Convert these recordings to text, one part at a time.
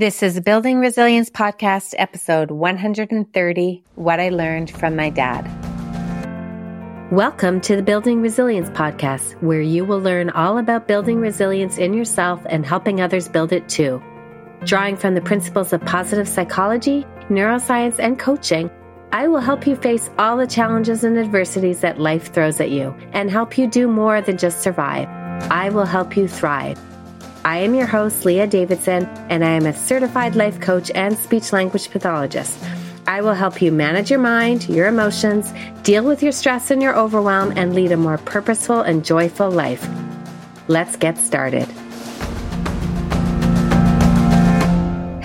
This is Building Resilience Podcast, episode 130 What I Learned from My Dad. Welcome to the Building Resilience Podcast, where you will learn all about building resilience in yourself and helping others build it too. Drawing from the principles of positive psychology, neuroscience, and coaching, I will help you face all the challenges and adversities that life throws at you and help you do more than just survive. I will help you thrive. I am your host, Leah Davidson, and I am a certified life coach and speech language pathologist. I will help you manage your mind, your emotions, deal with your stress and your overwhelm, and lead a more purposeful and joyful life. Let's get started.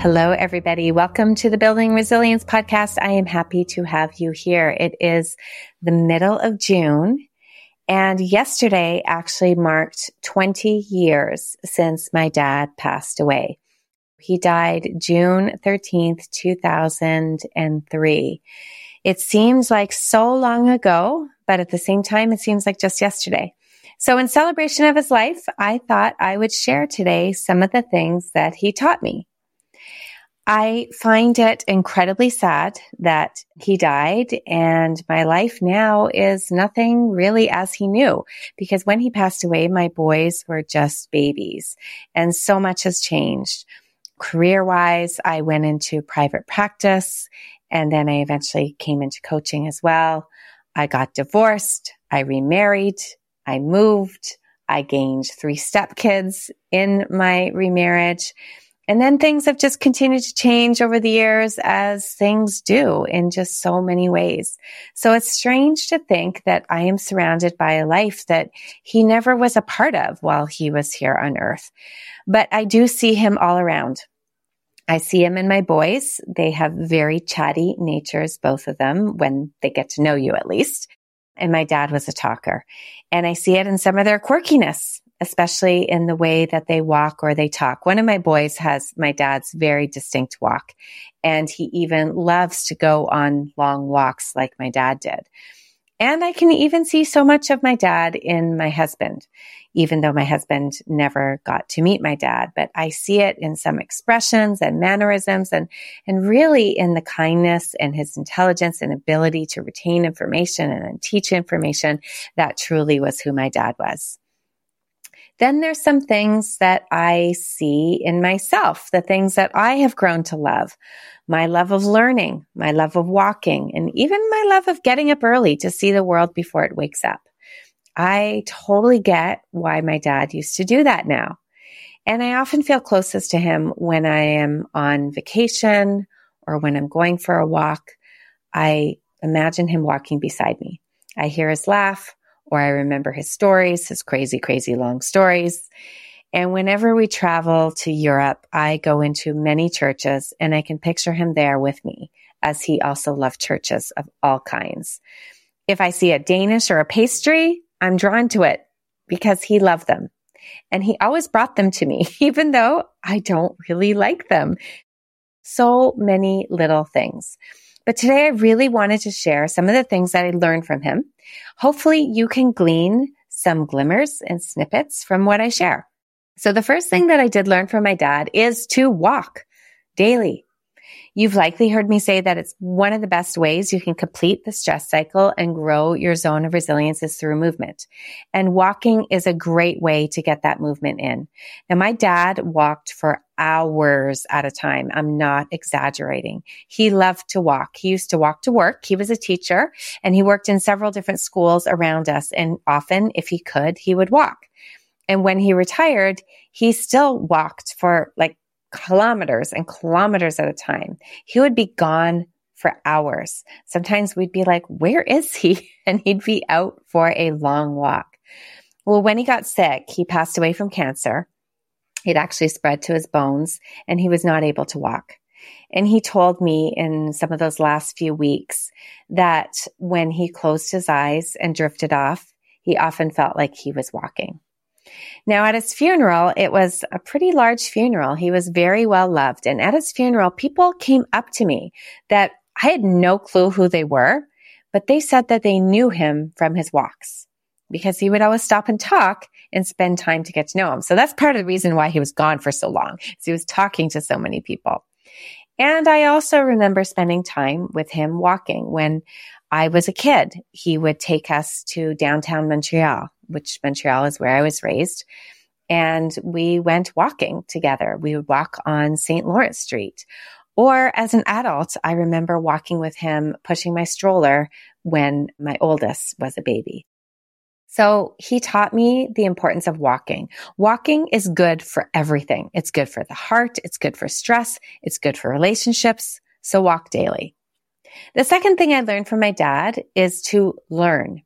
Hello, everybody. Welcome to the Building Resilience Podcast. I am happy to have you here. It is the middle of June and yesterday actually marked 20 years since my dad passed away. He died June 13th, 2003. It seems like so long ago, but at the same time, it seems like just yesterday. So in celebration of his life, I thought I would share today some of the things that he taught me. I find it incredibly sad that he died and my life now is nothing really as he knew because when he passed away, my boys were just babies and so much has changed. Career wise, I went into private practice and then I eventually came into coaching as well. I got divorced. I remarried. I moved. I gained three stepkids in my remarriage. And then things have just continued to change over the years as things do in just so many ways. So it's strange to think that I am surrounded by a life that he never was a part of while he was here on earth. But I do see him all around. I see him in my boys. They have very chatty natures, both of them, when they get to know you at least. And my dad was a talker. And I see it in some of their quirkiness especially in the way that they walk or they talk. One of my boys has my dad's very distinct walk, and he even loves to go on long walks like my dad did. And I can even see so much of my dad in my husband, even though my husband never got to meet my dad. But I see it in some expressions and mannerisms and, and really in the kindness and his intelligence and ability to retain information and teach information. That truly was who my dad was. Then there's some things that I see in myself, the things that I have grown to love. My love of learning, my love of walking, and even my love of getting up early to see the world before it wakes up. I totally get why my dad used to do that now. And I often feel closest to him when I am on vacation or when I'm going for a walk. I imagine him walking beside me. I hear his laugh or I remember his stories, his crazy, crazy long stories. And whenever we travel to Europe, I go into many churches and I can picture him there with me as he also loved churches of all kinds. If I see a Danish or a pastry, I'm drawn to it because he loved them. And he always brought them to me, even though I don't really like them. So many little things. But today I really wanted to share some of the things that I learned from him. Hopefully you can glean some glimmers and snippets from what I share. So the first thing that I did learn from my dad is to walk daily. You've likely heard me say that it's one of the best ways you can complete the stress cycle and grow your zone of resilience is through movement. And walking is a great way to get that movement in. Now, my dad walked for hours at a time. I'm not exaggerating. He loved to walk. He used to walk to work. He was a teacher and he worked in several different schools around us. And often, if he could, he would walk. And when he retired, he still walked for like kilometers and kilometers at a time. He would be gone for hours. Sometimes we'd be like, where is he? And he'd be out for a long walk. Well, when he got sick, he passed away from cancer. It actually spread to his bones and he was not able to walk. And he told me in some of those last few weeks that when he closed his eyes and drifted off, he often felt like he was walking. Now, at his funeral, it was a pretty large funeral. He was very well loved. And at his funeral, people came up to me that I had no clue who they were, but they said that they knew him from his walks because he would always stop and talk and spend time to get to know him. So that's part of the reason why he was gone for so long. he was talking to so many people. And I also remember spending time with him walking when I was a kid. He would take us to downtown Montreal, which Montreal is where I was raised. And we went walking together. We would walk on St. Lawrence Street. Or as an adult, I remember walking with him, pushing my stroller when my oldest was a baby. So he taught me the importance of walking. Walking is good for everything. It's good for the heart. It's good for stress. It's good for relationships. So walk daily. The second thing I learned from my dad is to learn.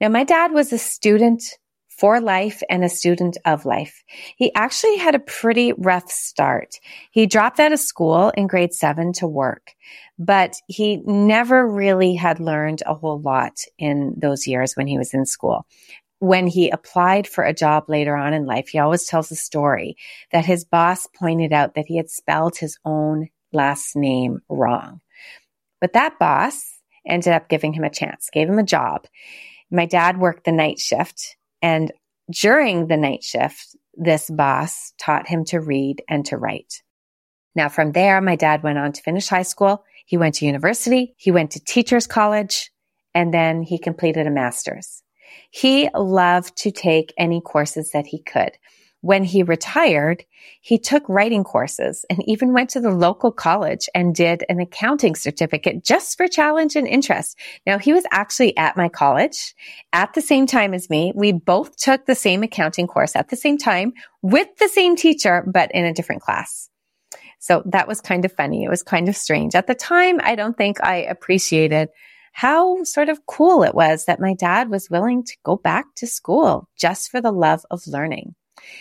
Now, my dad was a student for life and a student of life. He actually had a pretty rough start. He dropped out of school in grade seven to work, but he never really had learned a whole lot in those years when he was in school. When he applied for a job later on in life, he always tells a story that his boss pointed out that he had spelled his own last name wrong. But that boss ended up giving him a chance, gave him a job. My dad worked the night shift and during the night shift, this boss taught him to read and to write. Now from there, my dad went on to finish high school. He went to university. He went to teachers college and then he completed a master's. He loved to take any courses that he could. When he retired, he took writing courses and even went to the local college and did an accounting certificate just for challenge and interest. Now he was actually at my college at the same time as me. We both took the same accounting course at the same time with the same teacher, but in a different class. So that was kind of funny. It was kind of strange. At the time, I don't think I appreciated how sort of cool it was that my dad was willing to go back to school just for the love of learning.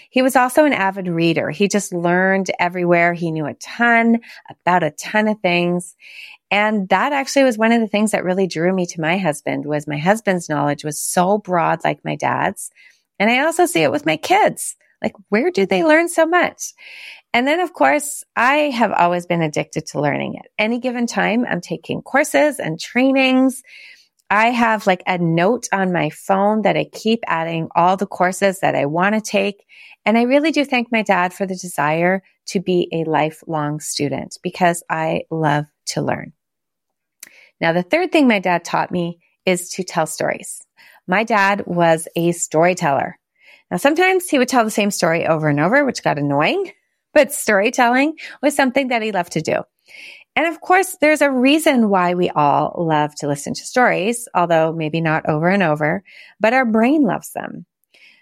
He was also an avid reader. He just learned everywhere. He knew a ton about a ton of things. And that actually was one of the things that really drew me to my husband was my husband's knowledge was so broad like my dad's. And I also see it with my kids. Like, where do they learn so much? And then, of course, I have always been addicted to learning at any given time. I'm taking courses and trainings. I have like a note on my phone that I keep adding all the courses that I want to take. And I really do thank my dad for the desire to be a lifelong student because I love to learn. Now, the third thing my dad taught me is to tell stories. My dad was a storyteller. Now, sometimes he would tell the same story over and over, which got annoying, but storytelling was something that he loved to do. And of course, there's a reason why we all love to listen to stories, although maybe not over and over, but our brain loves them.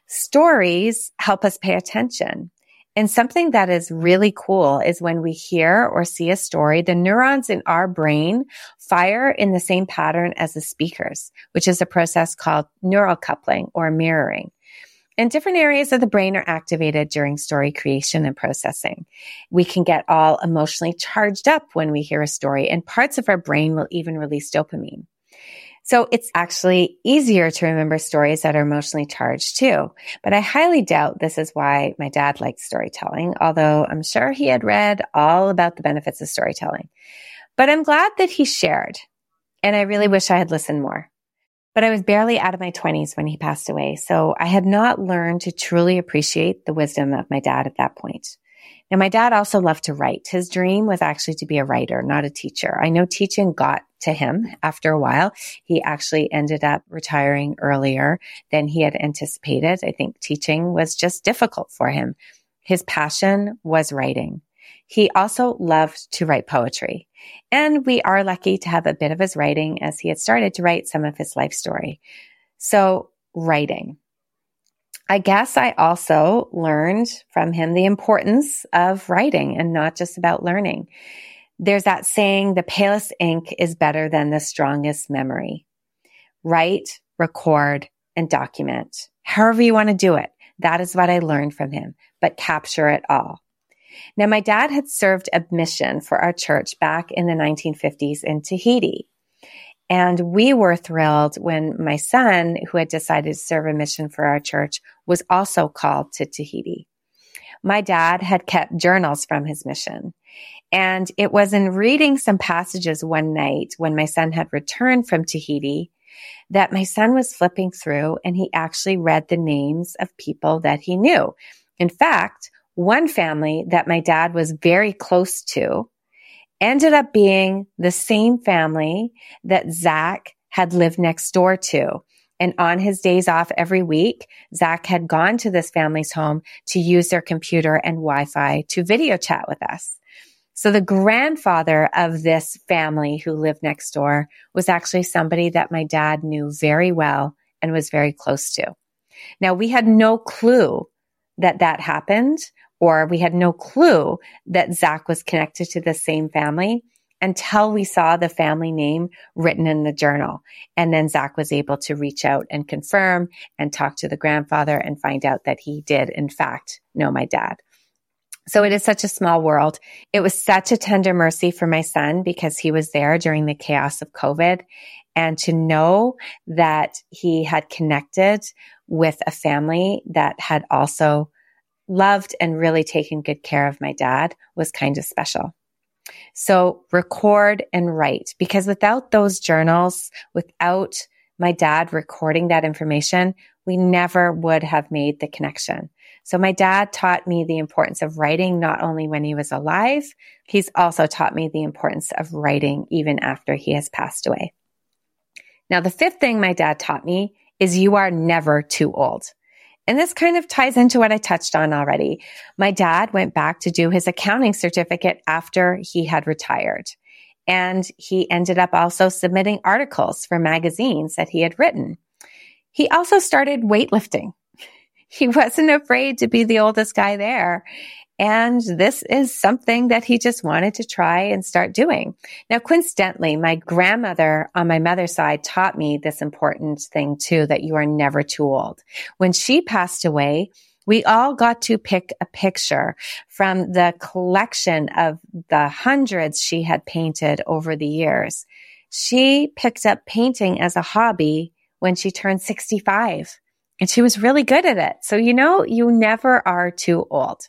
Stories help us pay attention. And something that is really cool is when we hear or see a story, the neurons in our brain fire in the same pattern as the speakers, which is a process called neural coupling or mirroring. And different areas of the brain are activated during story creation and processing. We can get all emotionally charged up when we hear a story, and parts of our brain will even release dopamine. So it's actually easier to remember stories that are emotionally charged too. But I highly doubt this is why my dad liked storytelling, although I'm sure he had read all about the benefits of storytelling. But I'm glad that he shared. And I really wish I had listened more but I was barely out of my 20s when he passed away. So I had not learned to truly appreciate the wisdom of my dad at that point. Now, my dad also loved to write. His dream was actually to be a writer, not a teacher. I know teaching got to him after a while. He actually ended up retiring earlier than he had anticipated. I think teaching was just difficult for him. His passion was writing. He also loved to write poetry. And we are lucky to have a bit of his writing as he had started to write some of his life story. So writing. I guess I also learned from him the importance of writing and not just about learning. There's that saying, the palest ink is better than the strongest memory. Write, record, and document. However you want to do it. That is what I learned from him, but capture it all. Now, my dad had served a mission for our church back in the 1950s in Tahiti. And we were thrilled when my son, who had decided to serve a mission for our church, was also called to Tahiti. My dad had kept journals from his mission. And it was in reading some passages one night when my son had returned from Tahiti that my son was flipping through and he actually read the names of people that he knew. In fact, one family that my dad was very close to ended up being the same family that Zach had lived next door to. And on his days off every week, Zach had gone to this family's home to use their computer and Wi-Fi to video chat with us. So the grandfather of this family who lived next door was actually somebody that my dad knew very well and was very close to. Now we had no clue that that happened or we had no clue that Zach was connected to the same family until we saw the family name written in the journal. And then Zach was able to reach out and confirm and talk to the grandfather and find out that he did, in fact, know my dad. So it is such a small world. It was such a tender mercy for my son because he was there during the chaos of COVID. And to know that he had connected with a family that had also loved and really taken good care of my dad was kind of special. So record and write because without those journals, without my dad recording that information, we never would have made the connection. So my dad taught me the importance of writing not only when he was alive, he's also taught me the importance of writing even after he has passed away. Now, the fifth thing my dad taught me is you are never too old. And this kind of ties into what I touched on already. My dad went back to do his accounting certificate after he had retired. And he ended up also submitting articles for magazines that he had written. He also started weightlifting. He wasn't afraid to be the oldest guy there. And this is something that he just wanted to try and start doing. Now, coincidentally, my grandmother on my mother's side taught me this important thing too, that you are never too old. When she passed away, we all got to pick a picture from the collection of the hundreds she had painted over the years. She picked up painting as a hobby when she turned 65 and she was really good at it. So, you know, you never are too old.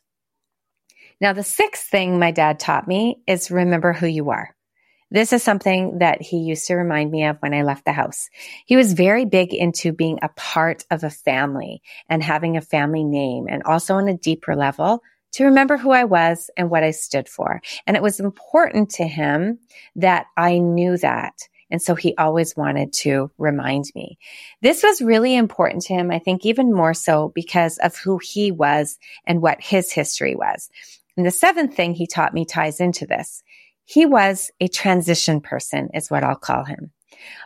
Now, the sixth thing my dad taught me is remember who you are. This is something that he used to remind me of when I left the house. He was very big into being a part of a family and having a family name and also on a deeper level to remember who I was and what I stood for. And it was important to him that I knew that. And so he always wanted to remind me. This was really important to him, I think even more so because of who he was and what his history was. And the seventh thing he taught me ties into this. He was a transition person is what I'll call him.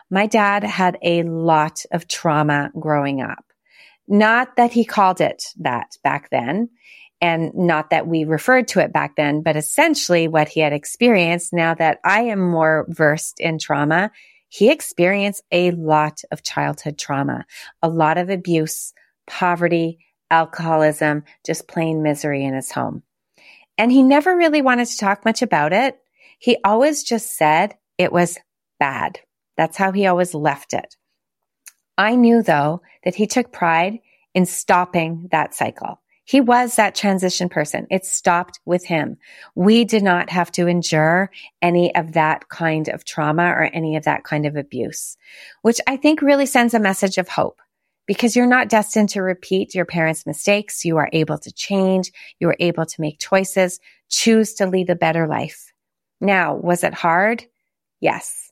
My dad had a lot of trauma growing up. Not that he called it that back then and not that we referred to it back then, but essentially what he had experienced now that I am more versed in trauma, he experienced a lot of childhood trauma, a lot of abuse, poverty, alcoholism, just plain misery in his home. And he never really wanted to talk much about it. He always just said it was bad. That's how he always left it. I knew though that he took pride in stopping that cycle. He was that transition person. It stopped with him. We did not have to endure any of that kind of trauma or any of that kind of abuse, which I think really sends a message of hope because you're not destined to repeat your parents' mistakes. You are able to change. You are able to make choices, choose to lead a better life. Now, was it hard? Yes.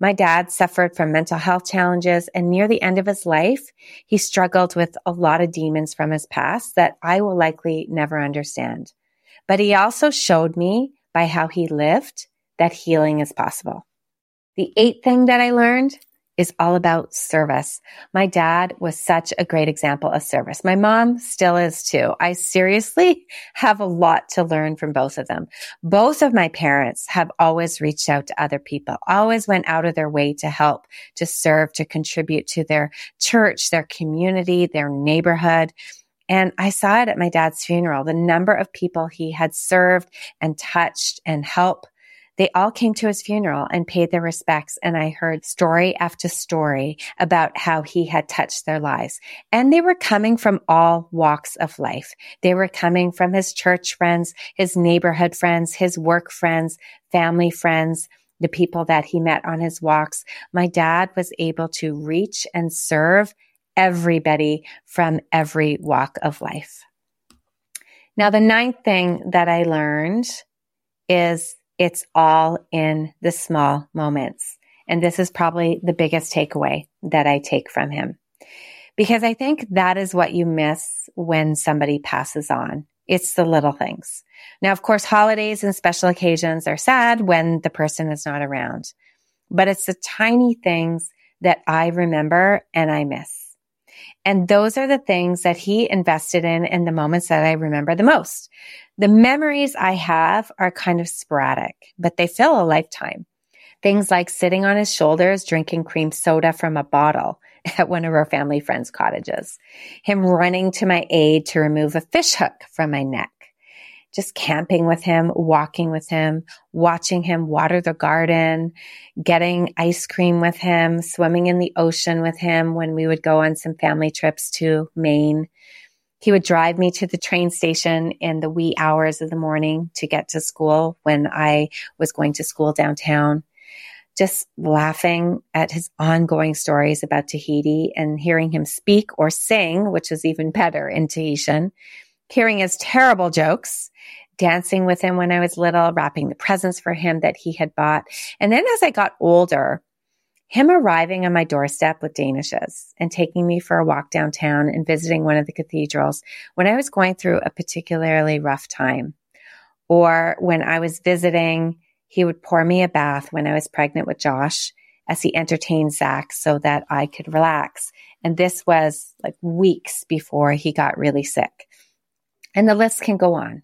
My dad suffered from mental health challenges and near the end of his life, he struggled with a lot of demons from his past that I will likely never understand. But he also showed me by how he lived that healing is possible. The eighth thing that I learned is all about service. My dad was such a great example of service. My mom still is too. I seriously have a lot to learn from both of them. Both of my parents have always reached out to other people, always went out of their way to help, to serve, to contribute to their church, their community, their neighborhood. And I saw it at my dad's funeral, the number of people he had served and touched and helped they all came to his funeral and paid their respects. And I heard story after story about how he had touched their lives. And they were coming from all walks of life. They were coming from his church friends, his neighborhood friends, his work friends, family friends, the people that he met on his walks. My dad was able to reach and serve everybody from every walk of life. Now, the ninth thing that I learned is it's all in the small moments. And this is probably the biggest takeaway that I take from him. Because I think that is what you miss when somebody passes on. It's the little things. Now, of course, holidays and special occasions are sad when the person is not around, but it's the tiny things that I remember and I miss. And those are the things that he invested in in the moments that I remember the most. The memories I have are kind of sporadic, but they fill a lifetime. Things like sitting on his shoulders, drinking cream soda from a bottle at one of our family friends' cottages. Him running to my aid to remove a fish hook from my neck. Just camping with him, walking with him, watching him water the garden, getting ice cream with him, swimming in the ocean with him when we would go on some family trips to Maine. He would drive me to the train station in the wee hours of the morning to get to school when I was going to school downtown just laughing at his ongoing stories about Tahiti and hearing him speak or sing, which is even better in Tahitian, hearing his terrible jokes, dancing with him when I was little, wrapping the presents for him that he had bought. And then as I got older, him arriving on my doorstep with Danishes and taking me for a walk downtown and visiting one of the cathedrals when I was going through a particularly rough time. Or when I was visiting he would pour me a bath when I was pregnant with Josh as he entertained Zach so that I could relax. And this was like weeks before he got really sick. And the list can go on.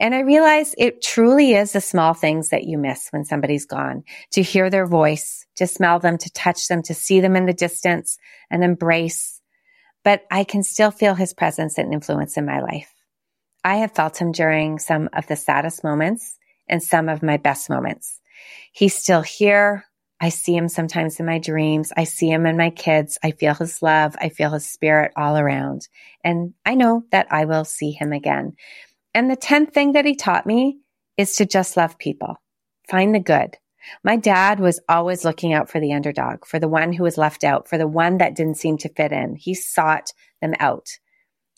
And I realize it truly is the small things that you miss when somebody's gone to hear their voice, to smell them, to touch them, to see them in the distance and embrace. But I can still feel his presence and influence in my life. I have felt him during some of the saddest moments and some of my best moments. He's still here. I see him sometimes in my dreams. I see him in my kids. I feel his love. I feel his spirit all around. And I know that I will see him again. And the 10th thing that he taught me is to just love people. Find the good. My dad was always looking out for the underdog, for the one who was left out, for the one that didn't seem to fit in. He sought them out.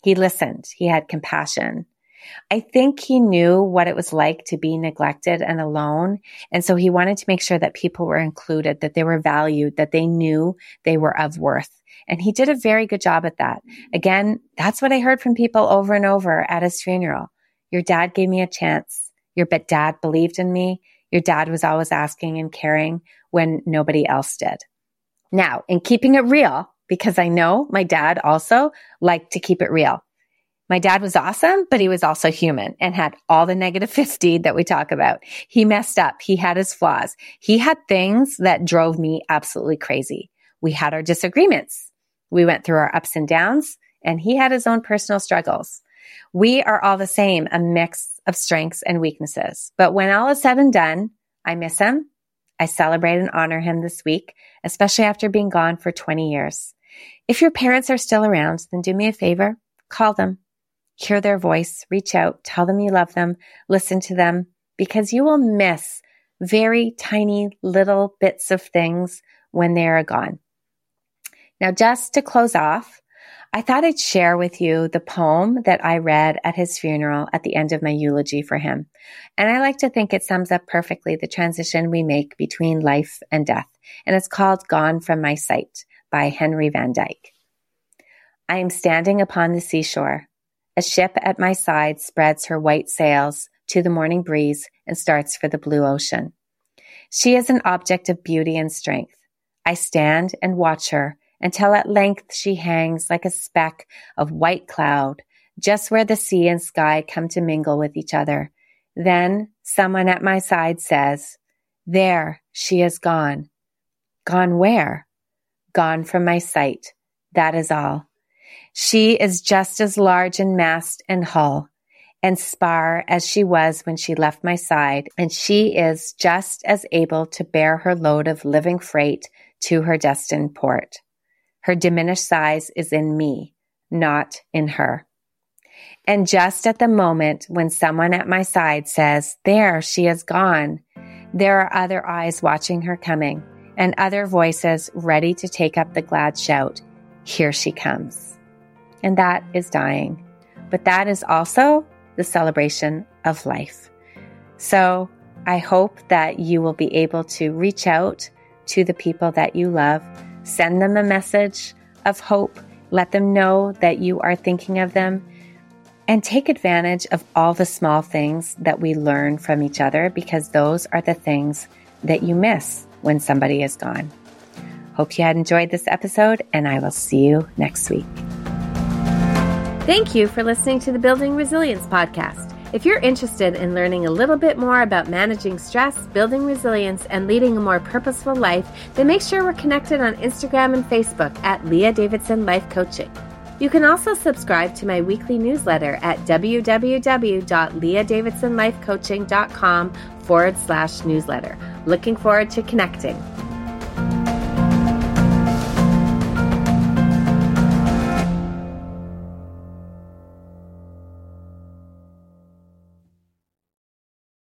He listened. He had compassion. I think he knew what it was like to be neglected and alone. And so he wanted to make sure that people were included, that they were valued, that they knew they were of worth. And he did a very good job at that. Again, that's what I heard from people over and over at his funeral. Your dad gave me a chance. Your dad believed in me. Your dad was always asking and caring when nobody else did. Now, in keeping it real, because I know my dad also liked to keep it real. My dad was awesome, but he was also human and had all the negative 50 that we talk about. He messed up. He had his flaws. He had things that drove me absolutely crazy. We had our disagreements. We went through our ups and downs and he had his own personal struggles. We are all the same, a mix of strengths and weaknesses. But when all is said and done, I miss him. I celebrate and honor him this week, especially after being gone for 20 years. If your parents are still around, then do me a favor, call them hear their voice, reach out, tell them you love them, listen to them, because you will miss very tiny little bits of things when they are gone. Now, just to close off, I thought I'd share with you the poem that I read at his funeral at the end of my eulogy for him. And I like to think it sums up perfectly the transition we make between life and death. And it's called Gone from My Sight by Henry Van Dyke. I am standing upon the seashore a ship at my side spreads her white sails to the morning breeze and starts for the blue ocean. She is an object of beauty and strength. I stand and watch her until at length she hangs like a speck of white cloud just where the sea and sky come to mingle with each other. Then someone at my side says, There, she is gone. Gone where? Gone from my sight. That is all. She is just as large in mast and hull and spar as she was when she left my side, and she is just as able to bear her load of living freight to her destined port. Her diminished size is in me, not in her. And just at the moment when someone at my side says, There, she is gone, there are other eyes watching her coming and other voices ready to take up the glad shout, Here she comes. And that is dying. But that is also the celebration of life. So I hope that you will be able to reach out to the people that you love, send them a message of hope, let them know that you are thinking of them, and take advantage of all the small things that we learn from each other because those are the things that you miss when somebody is gone. Hope you had enjoyed this episode, and I will see you next week. Thank you for listening to the Building Resilience podcast. If you're interested in learning a little bit more about managing stress, building resilience, and leading a more purposeful life, then make sure we're connected on Instagram and Facebook at Leah Davidson Life Coaching. You can also subscribe to my weekly newsletter at www.leahdavidsonlifecoaching.com forward slash newsletter. Looking forward to connecting.